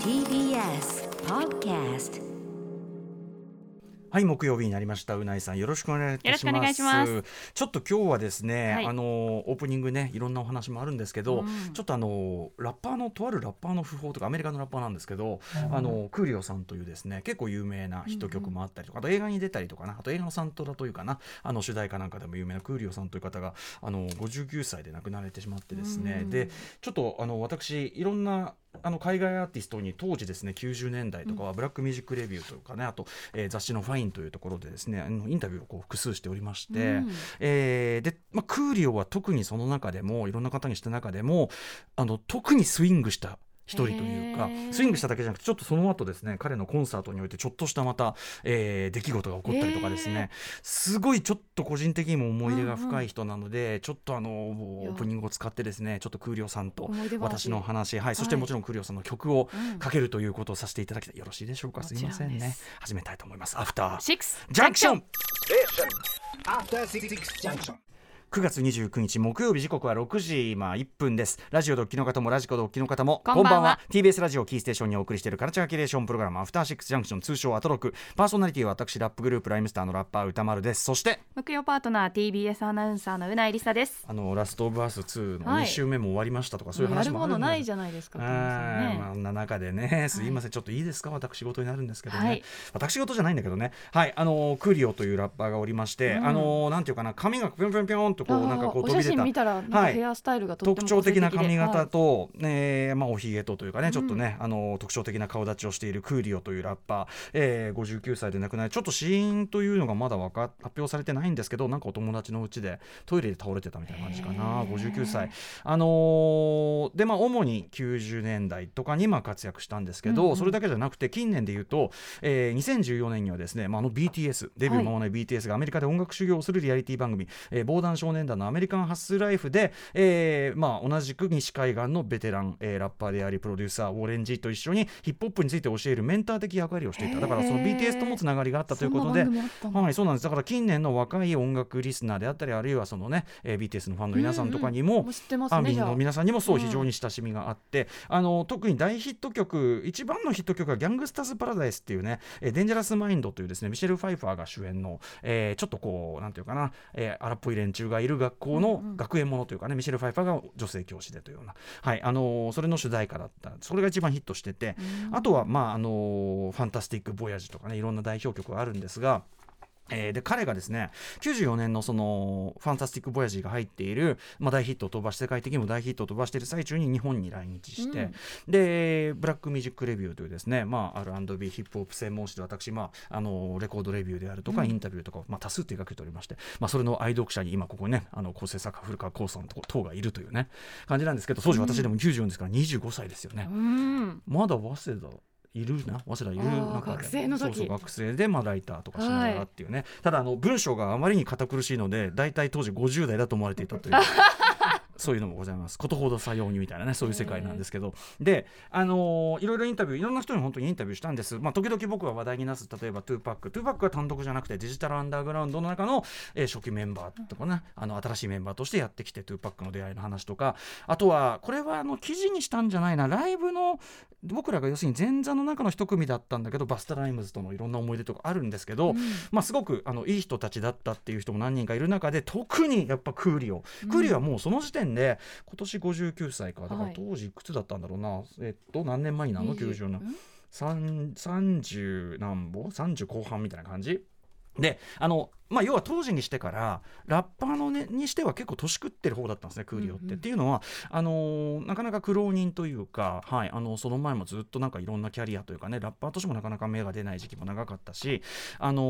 TBS Podcast はい木曜日になりました。うないさんよろしくお願いいたします。よろしくお願いします。ちょっと今日はですね、はい。あのオープニングねいろんなお話もあるんですけど、うんちょっとあのラッパーのとあるラッパーの訃報とかアメリカのラッパーなんですけど、あのクーリオさんというですね結構有名なヒット曲もあったりとか、あと映画に出たりとかなあと映画のサントラというかなあの主題歌なんかでも有名なクーリオさんという方があの59歳で亡くなられてしまってですね、うん。でちょっとあの私いろんなあの海外アーティストに当時ですね90年代とかはブラックミュージックレビューとかねあと、えー雑誌の「ファイン」というところでですねあのインタビューをこう複数しておりまして、うん。えーで、まあ、クーリオは特にその中でもいろんな方にした中でもあの特にスイングした一人というかスイングしただけじゃなくてちょっとその後ですね彼のコンサートにおいてちょっとしたまた、えー出来事が起こったりとかですね。すごいちょっと個人的にも思い入れが深い人なので、ちょっとあのオープニングを使ってですねちょっとクーリオさんと私の話、はい、そしてはいもちろんクーリオさんの曲をうんかけるということをさせていただきたい。よろしいでしょうか。すいませんね。始めたいと思います。アフターシックスジャンクション After Six Junction. 9月29日木曜日時刻は6時今1分です。ラジオドッキの方もラジコドッキの方もこんばんは。TBS ラジオキーステーションにお送りしているカルチャーキュレーションプログラムアフターシックスジャンクション通称アトロク。パーソナリティは私ラップグループライムスターのラッパー歌丸です。そして木曜パートナー TBS アナウンサーのうないりさです。あのラストオブアース2のはい。2週目も終わりましたとか、そういう話もあるものないじゃないですかね。ーまあ、あんな中でね、すいません、ちょっといいですか、私事になるんですけどね、はい。私事じゃないんだけどね、はい、あのクリオというラッパーがおりまして、うん。あのなんていうかな、髪がぴょんぴょんぴょんとこう、なんかこうお飛び出た見。たらヘアスタイルが特徴的な髪型はい。と、えーまあ、おひげとというかね、ちょっとね、あの特徴的な顔立ちをしているクーリオというラッパー、えー、59歳で亡くなりちょっと死因というのがまだわか発表されてないんですけどなんかお友達のうちでトイレで倒れてたみたいな感じかな。へー。59歳。あのーでまあ主に90年代とかにまあ活躍したんですけど、うんうん。それだけじゃなくて近年で言うと、えー2014年にはですね、まあ、あの BTS デビュー間もない BTS がアメリカで音楽修行をするリアリティ番組「えー防弾少年団のアメリカンハッスルライフで」えーまあ、同じく西海岸のベテラン、えーラッパーでありプロデューサーウォーレン・ジーと一緒にヒップホップについて教えるメンター的役割をしていた。だからその BTS ともつながりがあったということではい、そうなんです。だから近年の若い音楽リスナーであったりあるいはそのね、えー BTS のファンの皆さんとかにも、もう知ってますアーねじゃあ。 ARMYの皆さんにもそううん。非常に親しみがあって、あの特に大ヒット曲一番のヒット曲が「ギャングスターズ・パラダイス」っていうね「えーデンジャラス・マインド」というですねミシェル・ファイファーが主演の、えーちょっとこうなんていうかな、えー荒っぽい連中がいる学校のうんうん。学園ものというかね、ミシェル・ファイファーが女性教師でというような、はいあのーそれの主題歌だった。それが一番ヒットしてて、あとは、まああのーファンタスティック・ヴォヤージ」とかねいろんな代表曲があるんですが。えーで彼がですね94年のその「ファンタスティック・ヴォヤージー」が入っている、まあ、大ヒットを飛ばし世界的にも大ヒットを飛ばしている最中に日本に来日して、でブラックミュージックレビューというですね、まあ、R&B ヒップホップ専門誌で私、まあ、あのレコードレビューであるとか、インタビューとかを、まあ、多数手掛けておりまして、まあ、それの愛読者に今ここにねあの構成作家古川耕さんと等がいるというね感じなんですけど当時私でも94ですから25歳ですよね。うん。まだ早稲田いるな早稲田いる中で学生の時。そうそう学生でまあライターとかしながらっていうね、ただあの文章があまりに堅苦しいので大体当時50代だと思われていたという そういうのもございます。ことほどさようにみたいなねそういう世界なんですけど。であのーいろいろインタビューいろんな人に本当にインタビューしたんです。まあ時々僕が話題に出す例えばトゥーパックトゥーパックは単独じゃなくてデジタルアンダーグラウンドの中の、えー初期メンバーとかねあの新しいメンバーとしてやってきてトゥーパックの出会いの話とか。あとはこれはあの記事にしたんじゃないな。ライブの僕らが要するに前座の中の一組だったんだけどバスタライムズとのいろんな思い出とかあるんですけど、まあ、すごくあのいい人たちだったっていう人も何人かいる中で特にやっぱクーリオ、クーリオはもうその時点で今年59歳か。だからはい。当時いくつだったんだろうな、えっと何年前になるの？20 90年ん？三30何ぼ？30後半みたいな感じ？であのまあ、要は当時にしてからラッパーの、ね、にしては結構年食ってる方だったんですねクーリオって。うんうんっていうのはあのーなかなか苦労人というか、はい、あのその前もずっとなんかいろんなキャリアというかねラッパーとしてもなかなか芽が出ない時期も長かったし、あの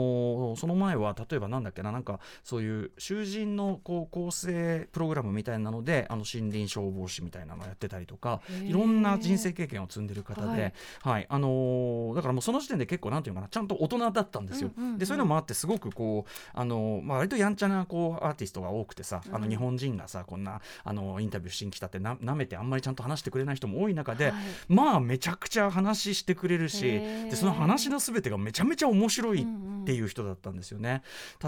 ーその前は例えばなんだっけななんかそういう囚人のこう構成プログラムみたいなのであの森林消防士みたいなのをやってたりとかいろんな人生経験を積んでる方で、はいはいあのーだからもうその時点で結構なんていうのかなちゃんと大人だったんですよ。でそういうのもあってすごくこうあの、まあ、割とやんちゃなこうアーティストが多くてさ、あの日本人がさこんなあのインタビューしに来たってな舐めてあんまりちゃんと話してくれない人も多い中で、はい。まあめちゃくちゃ話してくれるしでその話の全てがめちゃめちゃ面白いっていう人だったんですよね。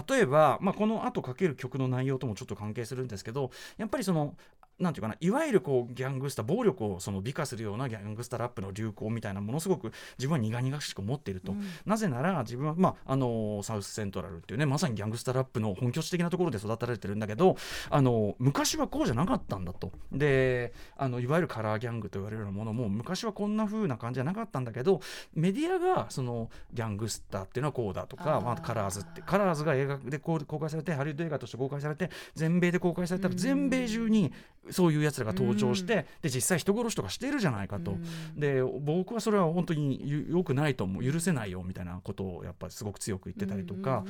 例えば、まあ、この後かける曲の内容ともちょっと関係するんですけどやっぱりそのなんていうかないわゆるこうギャングスター暴力をその美化するようなギャングスターラップの流行みたいなものすごく自分は苦々しく思っていると、なぜなら自分は、まあ、あのサウスセントラルっていうねまさにギャングスターラップの本拠地的なところで育てられてるんだけどあの昔はこうじゃなかったんだと。であのいわゆるカラーギャングと言われるようなものも昔はこんな風な感じじゃなかったんだけどメディアがそのギャングスターっていうのはこうだとかまあ、カラーズって。カラーズが映画で公開されてハリウッド映画として公開されて全米で公開されたら全米中にそういうやつらが登場して、で実際人殺しとかしてるじゃないかと、で僕はそれは本当にゆ良くないと思う。許せないよみたいなことをやっぱりすごく強く言ってたりとか、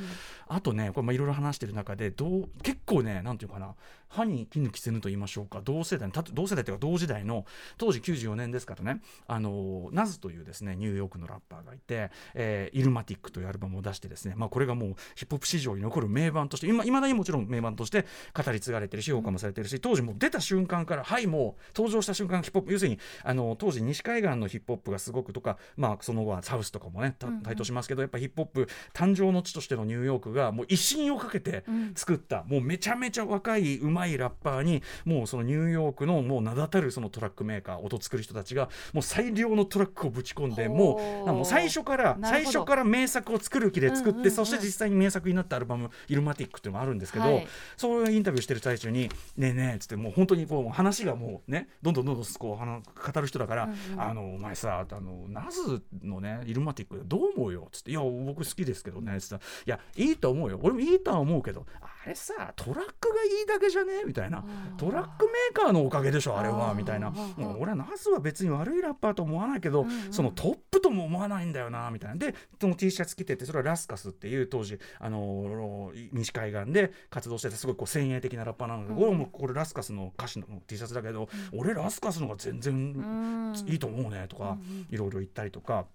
あとねこれまあいろいろ話してる中でどう結構ねなんていうかな。歯に衣着せぬと言いましょうか。同世代た同世代というか同時代の当時94年ですからね。あのナズというですねニューヨークのラッパーがいて、えーイルマティックというアルバムを出してですね、まあ、これがもうヒップホップ史上に残る名盤としていまだにもちろん名盤として語り継がれてるし評価もされてるし当時もう出た瞬間からはいもう登場した瞬間ヒップホップ要するにあの当時西海岸のヒップホップがすごくとか、まあ、その後はサウスとかもねた台頭しますけど、やっぱヒップホップ誕生の地としてのニューヨークがもう威信をかけて作った、もうめちゃめちゃ若いうまいラッパーにもうそのニューヨークのもう名だたるそのトラックメーカー音作る人たちがもう最良のトラックをぶち込んでもほう。うもう最初から最初から名作を作る気で作って、うんうんうん。そして実際に名作になったアルバム「イルマティック」っていうのがあるんですけど、はい。そういうインタビューしてる最中に「ねえねえ」っつってもう本当にこう話がもうねどんどんどんどんこう話語る人だから「あのお前さあのナズのねイルマティックどう思うよ」っつって「いや僕好きですけどね」っつったら「いやいいと思うよ。俺もいいとは思うけどあれさトラックがいいだけじゃね?」みたいな「トラックメーカーのおかげでしょあれは」みたいな「もう俺はナズは別に悪いラッパーと思わないけど、そのトップとも思わないんだよな」みたいな。でその T シャツ着ててそれはラスカスっていう当時あの西海岸で活動しててすごいこう先鋭的なラッパーなんだけど、俺もこれラスカスの歌詞の T シャツだけど、俺ラスカスの方が全然いいと思うねとか、いろいろ言ったりとか。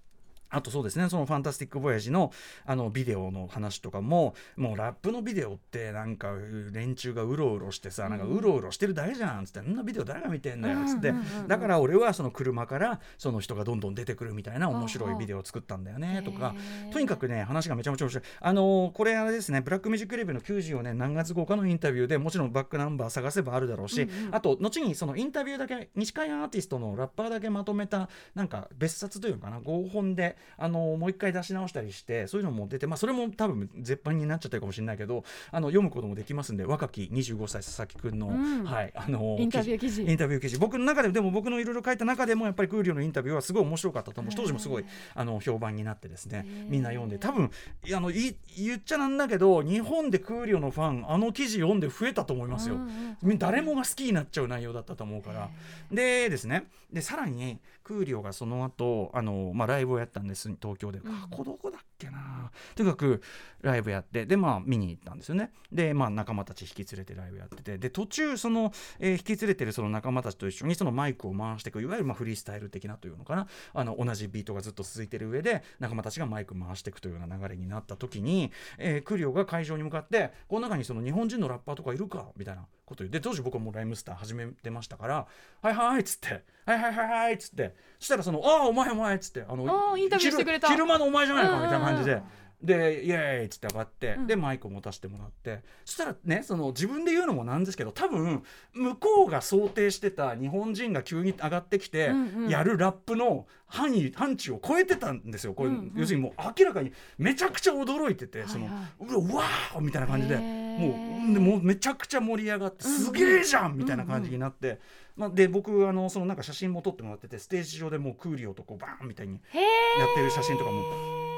あとそうですねその「ファンタスティック・ボヤジの」あのビデオの話とかももうラップのビデオってなんか連中がうろうろしてさなんかうろうろしてるだけじゃんっつって「んなビデオ誰が見てんだよ」っつって。だから俺はその車からその人がどんどん出てくるみたいな面白いビデオを作ったんだよねとか。とにかくね話がめちゃめちゃ面白い。あのーこれあれですねブラックミュージックレビューの94年何月号かのインタビューでもちろんバックナンバー探せばあるだろうし、あと後にそのインタビューだけ西海岸アーティストのラッパーだけまとめたなんか別冊というのかな合本であのーもう一回出し直したりしてそういうのも出てまあそれも多分絶版になっちゃってるかもしれないけどあの読むこともできますんで若き25歳佐々木くんの、ん。はいあのインタビュー記事。インタビュー記事。僕の中ででも僕のいろいろ書いた中でもやっぱりクーリオのインタビューはすごい面白かったと思う。し当時もすごいあの評判になってですねみんな読んで。多分あのい言っちゃなんだけど日本でクーリオのファンあの記事読んで増えたと思いますよ、み誰もが好きになっちゃう内容だったと思うから。でですね。でさらにクーリオがその後あのまあライブをやったんです東京で、あこどこだっけなとにかくライブやってでまあ見に行ったんですよね。でまあ仲間たち引き連れてライブやっててで途中その、えー引き連れてるその仲間たちと一緒にそのマイクを回していくいわゆるまあフリースタイル的なというのかな。あの同じビートがずっと続いてる上で仲間たちがマイク回していくというような流れになった時に、えークリオが会場に向かってこの中にその日本人のラッパーとかいるか？みたいなこと言って当時僕はもうライムスター始めてましたから「はいはい」っつって「はいはいはいはい」っつってそしたらその「ああお前お前」っつってあのあーインタビューしてくれた。昼昼間のお前じゃないかみたいな感じで。でイエーイっつって上がって、でマイクを持たせてもらって。そしたらねその自分で言うのもなんですけど多分向こうが想定してた日本人が急に上がってきてやるラップの範囲範疇を超えてたんですよこれ、要するにもう明らかにめちゃくちゃ驚いてて、そのうわーみたいな感じで。もうでもうめちゃくちゃ盛り上がってすげえじゃんみたいな感じになって、まあ、で僕あのそのなんか写真も撮ってもらっててステージ上でもうクーリオとこうバーンみたいにへやってる写真とかも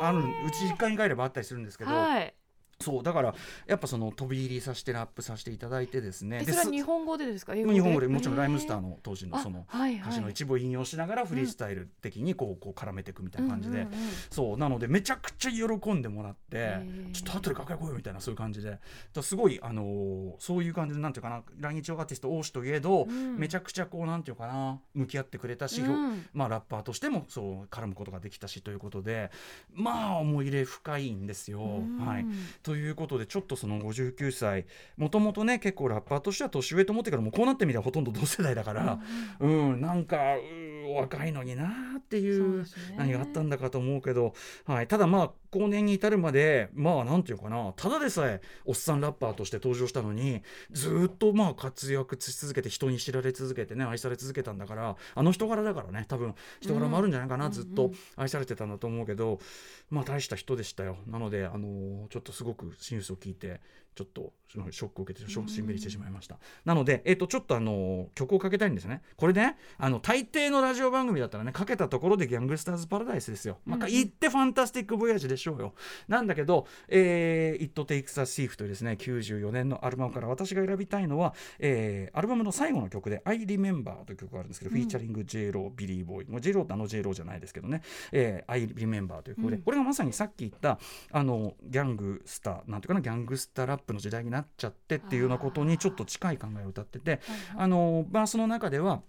あのうち実家に帰ればあったりするんですけど、はい。そうだからやっぱその飛び入りさせてラップさせていただいてですね。それは日本語でですか？日本語で。もちろんへライムスターの当時のその歌詞の一部を引用しながらフリースタイル的にこうこう絡めていくみたいな感じで、そうなのでめちゃくちゃ喜んでもらってー。ちょっと後で楽屋来いよみたいなそういう感じで。すごい、あのーそういう感じでなんていうかな来日アーティスト王子といえど、ん。めちゃくちゃこうなんていうかな向き合ってくれたし、うん。まあ、ラッパーとしてもそう絡むことができたしということでまあ思い入れ深いんですよ。ん。はい、ということでちょっとその59歳もともとね結構ラッパーとしては年上と思ってからもうこうなってみればほとんど同世代だから、うんなんかうー若いのになーっていそう何があったんだかと思うけど、はい、ただまあ後年に至るまでまあなんていうかな。ただでさえおっさんラッパーとして登場したのにずっとまあ活躍し続けて人に知られ続けてね愛され続けたんだからあの人柄だからね。多分人柄もあるんじゃないかな、ずっと愛されてたんだと思うけどまあ大した人でしたよ。なのであのちょっとすごくニュースを聞いてちょっとショックを受けてしんみりしてしまいました。なので、えっとちょっとあの曲をかけたいんですね。これねあの大抵のラジオ番組だったらねかけたところでギャングスターズ・パラダイスですよ、まあ、言ってファンタスティック・ボヤージでしょうよ。なんだけど「えー、It Takes a Thief」というですね94年のアルバムから私が選びたいのは、えーアルバムの最後の曲で「I Remember」という曲があるんですけど、フィーチャリング J ロービリーボーイもう J ローってあの J ローじゃないですけどね「えー、I Remember」という曲で、これがまさにさっき言ったあのギャングスターなんていうかなギャングスターラップの時代になっちゃってっていうようなことにちょっと近い考えを歌っててあのバースの中では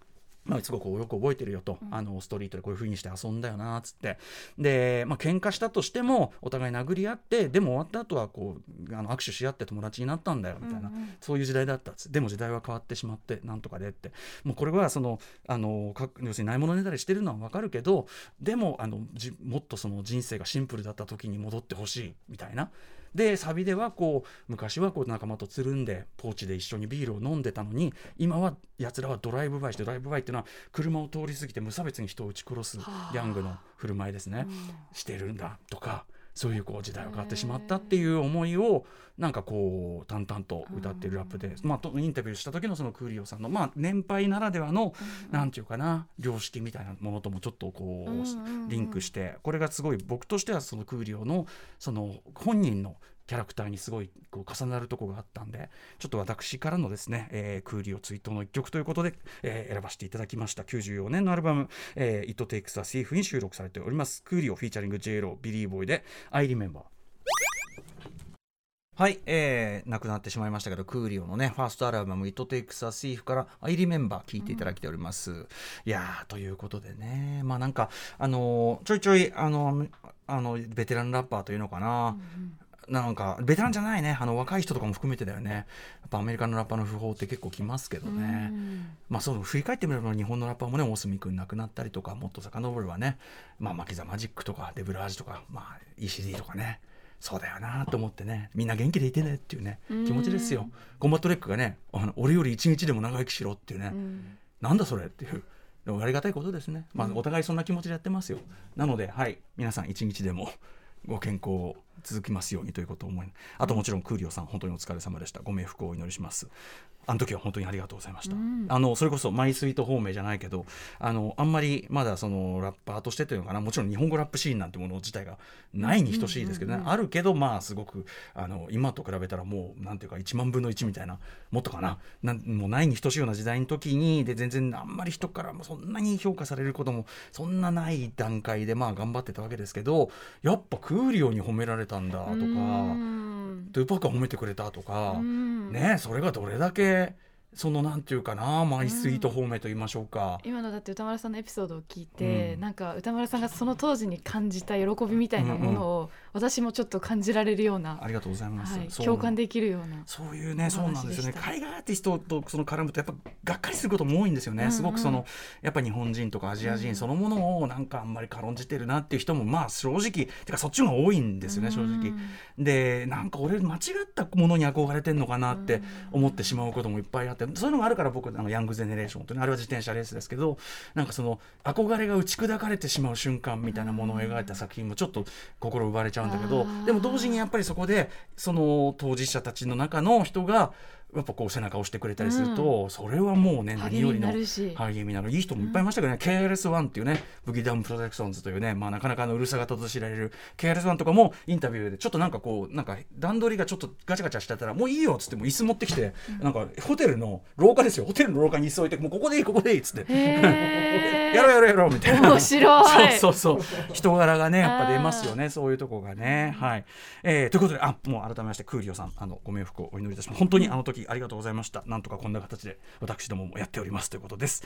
まあ、すごくよく覚えてるよと、あのストリートでこういう風にして遊んだよなっつって。で、まあ喧嘩したとしてもお互い殴り合ってでも終わった後はこうあの握手し合って友達になったんだよみたいな、そういう時代だったっつでも時代は変わってしまってなんとかでって。もうこれはそのあのか要するにないものねだりしてるのは分かるけどでもあのじもっとその人生がシンプルだった時に戻ってほしいみたいな。でサビではこう昔はこう仲間とつるんでポーチで一緒にビールを飲んでたのに今はやつらはドライブバイしてドライブバイっていうのは車を通り過ぎて無差別に人を撃ち殺すヤングの振る舞いですね、してるんだとかそういうこう時代が変わってしまったっていう思いをなんかこう淡々と歌ってるラップで、まあ、とインタビューした時のそのクーリオさんの、まあ、年配ならではの、なんていうかな良識みたいなものともちょっとこうリンクしてこれがすごい僕としてはそのクーリオのその本人のキャラクターにすごいこう重なるとこがあったんでちょっと私からのですね、えー、クーリオ追悼の一曲ということで、えー選ばせていただきました。94年のアルバム「えー、It Takes a Thief」に収録されております。クーリオフィーチャリング J ロービリーボーイで「I Remember」はい、えー、亡くなってしまいましたけど、クーリオのね、ファーストアルバム、It Takes a Thief から I Remember 聞いていただいております。いやー、ということでね、まあなんか、あのーちょいちょい、あのーあの、ベテランラッパーというのかな、なんか、ベテランじゃないね、あの、若い人とかも含めてだよね。やっぱアメリカのラッパーの訃報って結構きますけどね。まあ、その振り返ってみれば日本のラッパーもね大隅君亡くなったりとかもっと遡ればね。まあマキ・ザ・マジックとかデブラージとかまあ ECD とかね。そうだよなと思ってね。みんな元気でいてねっていうね気持ちですよ。コンバット REC がねあの俺より一日でも長生きしろっていうね、なんだそれっていう。でもありがたいことですね。まあお互いそんな気持ちでやってますよ。なのではい。皆さん一日でもご健康を続きますようにということを思いあともちろんクーリオさん本当にお疲れ様でした。ご冥福をお祈りします。あの時は本当にありがとうございました、あのそれこそマイスイート方面じゃないけどあのあんまりまだそのラッパーとしてというのかな。もちろん日本語ラップシーンなんてもの自体がないに等しいですけどね、あるけどまあすごくあの今と比べたらもうなんていうか1万分の1みたいなもっとかな。なんもうないに等しいような時代の時にで全然あんまり人からもそんなに評価されることもそんなない段階でまあ頑張ってたわけですけどやっぱクーリオに褒められたんだとかトゥーパックが褒めてくれたとかねそれがどれだけそのなんていうかなマイスイート方面と言いましょうか。今のだって歌丸さんのエピソードを聞いて、うん。なんか歌丸さんがその当時に感じた喜びみたいなものを、私もちょっと感じられるような、ありがとうございます。はい、共感できるような。そういうね、そうなんですよね。海外アーティストとその絡むとやっぱがっかりすることも多いんですよね。うんうんすごくそのやっぱ日本人とかアジア人そのものをなんかあんまり軽んじてるなっていう人もまあ正直てかそっちの方が多いんですよね正直。でなんか俺間違ったものに憧れてんのかなって思ってしまうこともいっぱいあってそういうのがあるから僕あのヤングゼネレーションというのあれは自転車レースですけどなんかその憧れが打ち砕かれてしまう瞬間みたいなものを描いた作品もちょっと心奪われちゃうんだけどでも同時にやっぱりそこでその当事者たちの中の人がやっぱこう背中を押してくれたりすると、それはもうね何よりの励みになる。いい人もいっぱいいましたけどね、KRS-1 っていうねブギダウンプロダクションズというね、まあ、なかなかのうるさ型と知られる KRS-1 とかもインタビューでちょっとなんかこうなんか段取りがちょっとガチャガチャしてたらもういいよっつってもう椅子持ってきて、なんかホテルの廊下ですよ。ホテルの廊下に椅子置いてもうここでいいここでいいっつって やろうやろうやろうみたいな。面白い。そうそうそう。人柄がねやっぱ出ますよね。そういうとこがね。はい、えーということであもう改めましてクーリオさんあのご冥福をお祈りいたします。本当にあの時ありがとうございました。なんとかこんな形で私どももやっておりますということです。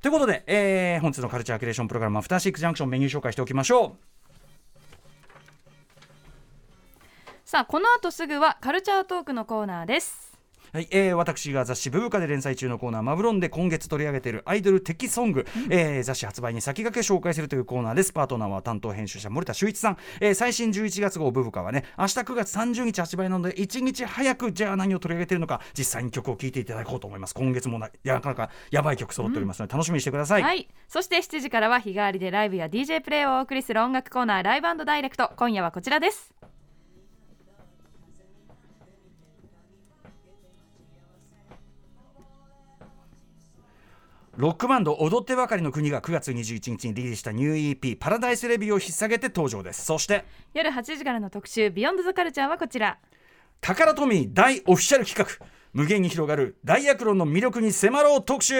ということで、えー本日のカルチャーキュレーションプログラムアフターシックスジャンクションメニュー紹介しておきましょう。さあこの後すぐはカルチャートークのコーナーです。はい、えー、私が雑誌ブブカで連載中のコーナーマブ論で今月取り上げているアイドル的ソング、えー雑誌発売に先駆け紹介するというコーナーです。パートナーは担当編集者森田修一さん、えー最新11月号ブブカはね明日9月30日発売なので1日早くじゃあ何を取り上げているのか実際に曲を聴いていただこうと思います。今月もななかなかやばい曲揃っておりますので、楽しみにしてください、はい、そして7時からは日替わりでライブや DJ プレイをお送りする音楽コーナーライブダイレクト。今夜はこちらですロックバンド踊ってばかりの国が9月21日にリリースしたニュー EP パラダイスレビューを引っ提げて登場です。そして夜8時からの特集ビヨンドザカルチャーはこちら。タカラトミー大オフィシャル企画。無限に広がるダイアクロンの魅力に迫ろう特集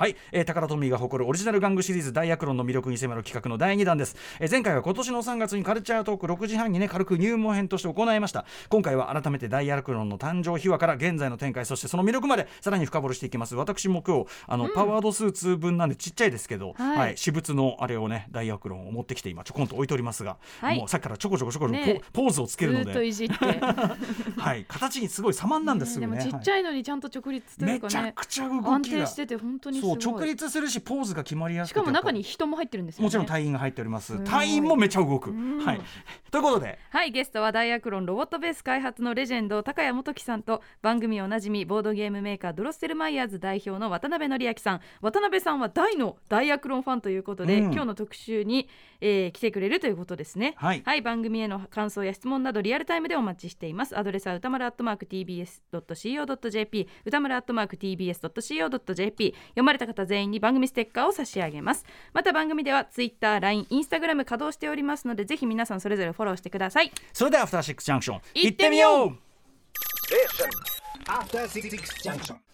はい、えー、タカラトミーが誇るオリジナル玩具シリーズダイアクロンの魅力に迫る企画の第2弾です、えー前回は今年の3月にカルチャートーク6時半にね軽く入門編として行いました。今回は改めてダイアクロンの誕生秘話から現在の展開そしてその魅力までさらに深掘りしていきます。私も今日あの、パワードスーツ分なんでちっちゃいですけど、はい。はい、私物のあれをねダイアクロンを持ってきて今ちょこんと置いておりますが、はい。もうさっきからちょこちょこちょこちょこねポポーズをつけるので。いじって。はい、形にすごい様なんですでもよね。ちっちゃいのにちゃんと直立というめちゃかねくちゃ動安きが。定してて本当にすそう直立するしポーズが決まりやすくしてかも中に人も入ってるんですよね。もちろん隊員が入っております。隊員もめちゃ動く、ん。はい。ということで。はいゲストはダイアクロンロボットベース開発のレジェンド高谷元樹さんと番組おなじみボードゲームメーカードロッセルマイヤーズ代表の渡辺則明さん渡辺さんは大のダイアクロンファンということで、うん。今日の特集に、えー来てくれるということですね。はい。番組への感想や質問などリアルタイムでお待ちしています。アドレスは歌丸アットマーク TBS.CO.JP 歌丸アットマーク TBS.CO.JP 読まれた方全員に番組ステッカーを差し上げますまた番組では Twitter、LINE、Instagram 稼働しておりますのでぜひ皆さんそれぞれフォローしてくださいそれではアフターシックスジャンクション行ってみようう Station. After Six Junction.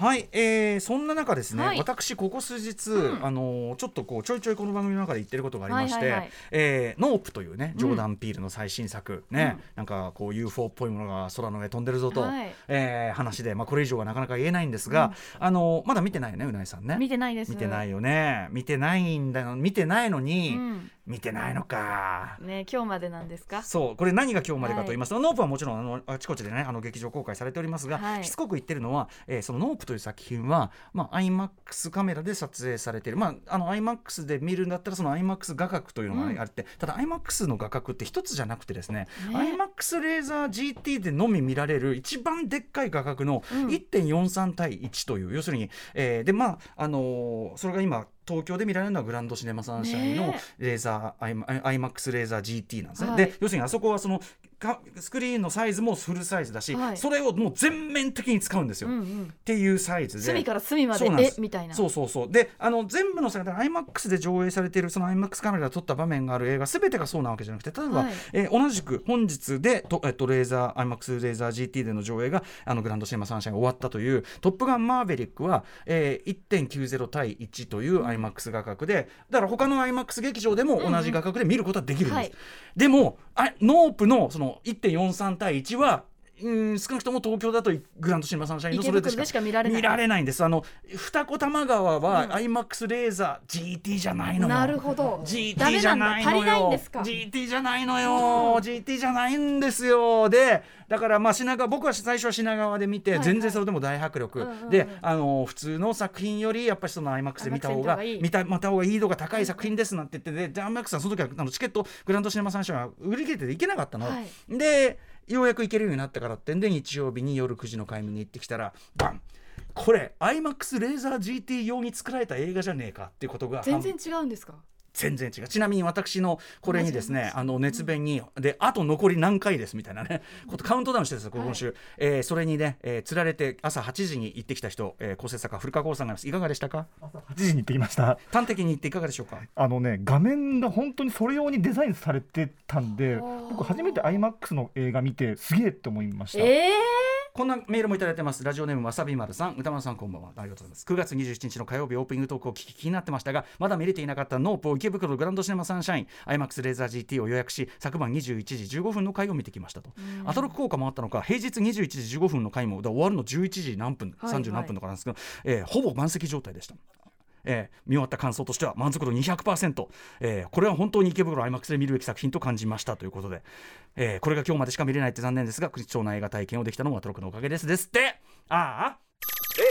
はい、えー、そんな中ですね、はい。私ここ数日、あのーちょっとこうちょいちょいこの番組の中で言ってることがありまして、はいはいはい。えーノープというねジョーダン・ピールの最新作、ね、なんかこう UFO っぽいものが空の上飛んでるぞと、はい。えー話で、まあ、これ以上はなかなか言えないんですが、あのーまだ見てないよねうなぎさんね。見てないです。見てないよね。見てないんだよ見てないのに、うん見てないのか。ね今日までなんですか？そうこれ何が今日までかと言いますと、ノープはもちろんあのあちこちでねあの劇場公開されておりますが、はい。しつこく言ってるのは、えーそのノープという作品は、まあ、IMAX カメラで撮影されている、まあ、あの IMAX で見るんだったらその IMAX 画角というのがあって、ただ IMAX の画角って一つじゃなくてですね IMAX レーザー GT でのみ見られる一番でっかい画角の1.43対1という、要するに、えーでまああのーそれが今東京で見られるのはグランドシネマサンシャインのねレーザー、アイ IMAX レーザー GT なんですね。はいで要するにあそこはそのかスクリーンのサイズもフルサイズだし、はい。それをもう全面的に使うんですよ、うんうん。っていうサイズで。隅から隅まで。えみたいな。そうそうそう。であの全部の作品 IMAX で上映されているその IMAX カメラで撮った場面がある映画全てがそうなわけじゃなくて例えば、はい。えー同じく本日でと、えっと、レーザー IMAX レーザー GT での上映があのグランドシネマサンシャインが終わったという「トップガンマーヴェリックは」えー1.90対1という IMAX 画角でだから他の IMAX 劇場でも同じ画角で見ることはできるんです、はい。でもあノープのその1.43対1はうん少なくとも東京だとグランドシネマサンシャインのそれでしか見られない。見られないんです。あの二子玉川は IMAX レーザー GT じゃないのよ。なるほど。GT じゃないのよ。GT じゃないのよ、GT じゃないんですよ。でだからまあ品川僕は最初は品川で見て、はいはい。全然それでも大迫力、うんうんうん。であの普通の作品よりやっぱりその IMAX で見た方が見た方がいい。見たまた方がいい度が高い作品ですなんて言ってで IMAX さんその時はあのチケットグランドシネマサンシャインは売り切れてて行けなかったの、はい。でようやく行けるようになったからってんで日曜日に夜9時の買い見に行ってきたらバン。これ IMAX レーザー GT 用に作られた映画じゃねえかっていうことが全然違うんですか？全然違う。ちなみに私のこれにですねあの熱弁に、であと残り何回ですみたいなねことカウントダウンしてるんですよ今週、えーそれにね、えー、釣られて朝8時に行ってきた人、えー、構成作家古川光さんがいます。いかがでしたか？朝8時に行ってきました。端的に言っていかがでしょうか？あのね画面が本当にそれ用にデザインされてたんで僕初めて IMAX の映画見てすげえって思いました、えこんなメールもいただいてます。ラジオネームわさび丸さん。歌丸さんこんばんは。ありがとうございます。9月27日の火曜日オープニングトークを聞き気になってましたがまだ見れていなかったノープを池袋グランドシネマサンシャイン IMAX レーザー GT を予約し昨晩21時15分の回を見てきましたと、アトロック効果もあったのか平日21時15分の回も終わるの11時何分はい30何分とかなんですけど、えーほぼ満席状態でしたえー見終わった感想としては満足度200%、えーこれは本当に池袋 IMAX で見るべき作品と感じましたということで、えーこれが今日までしか見れないって残念ですが貴重な映画体験をできたのはトロクのおかげです。ですって。ああえ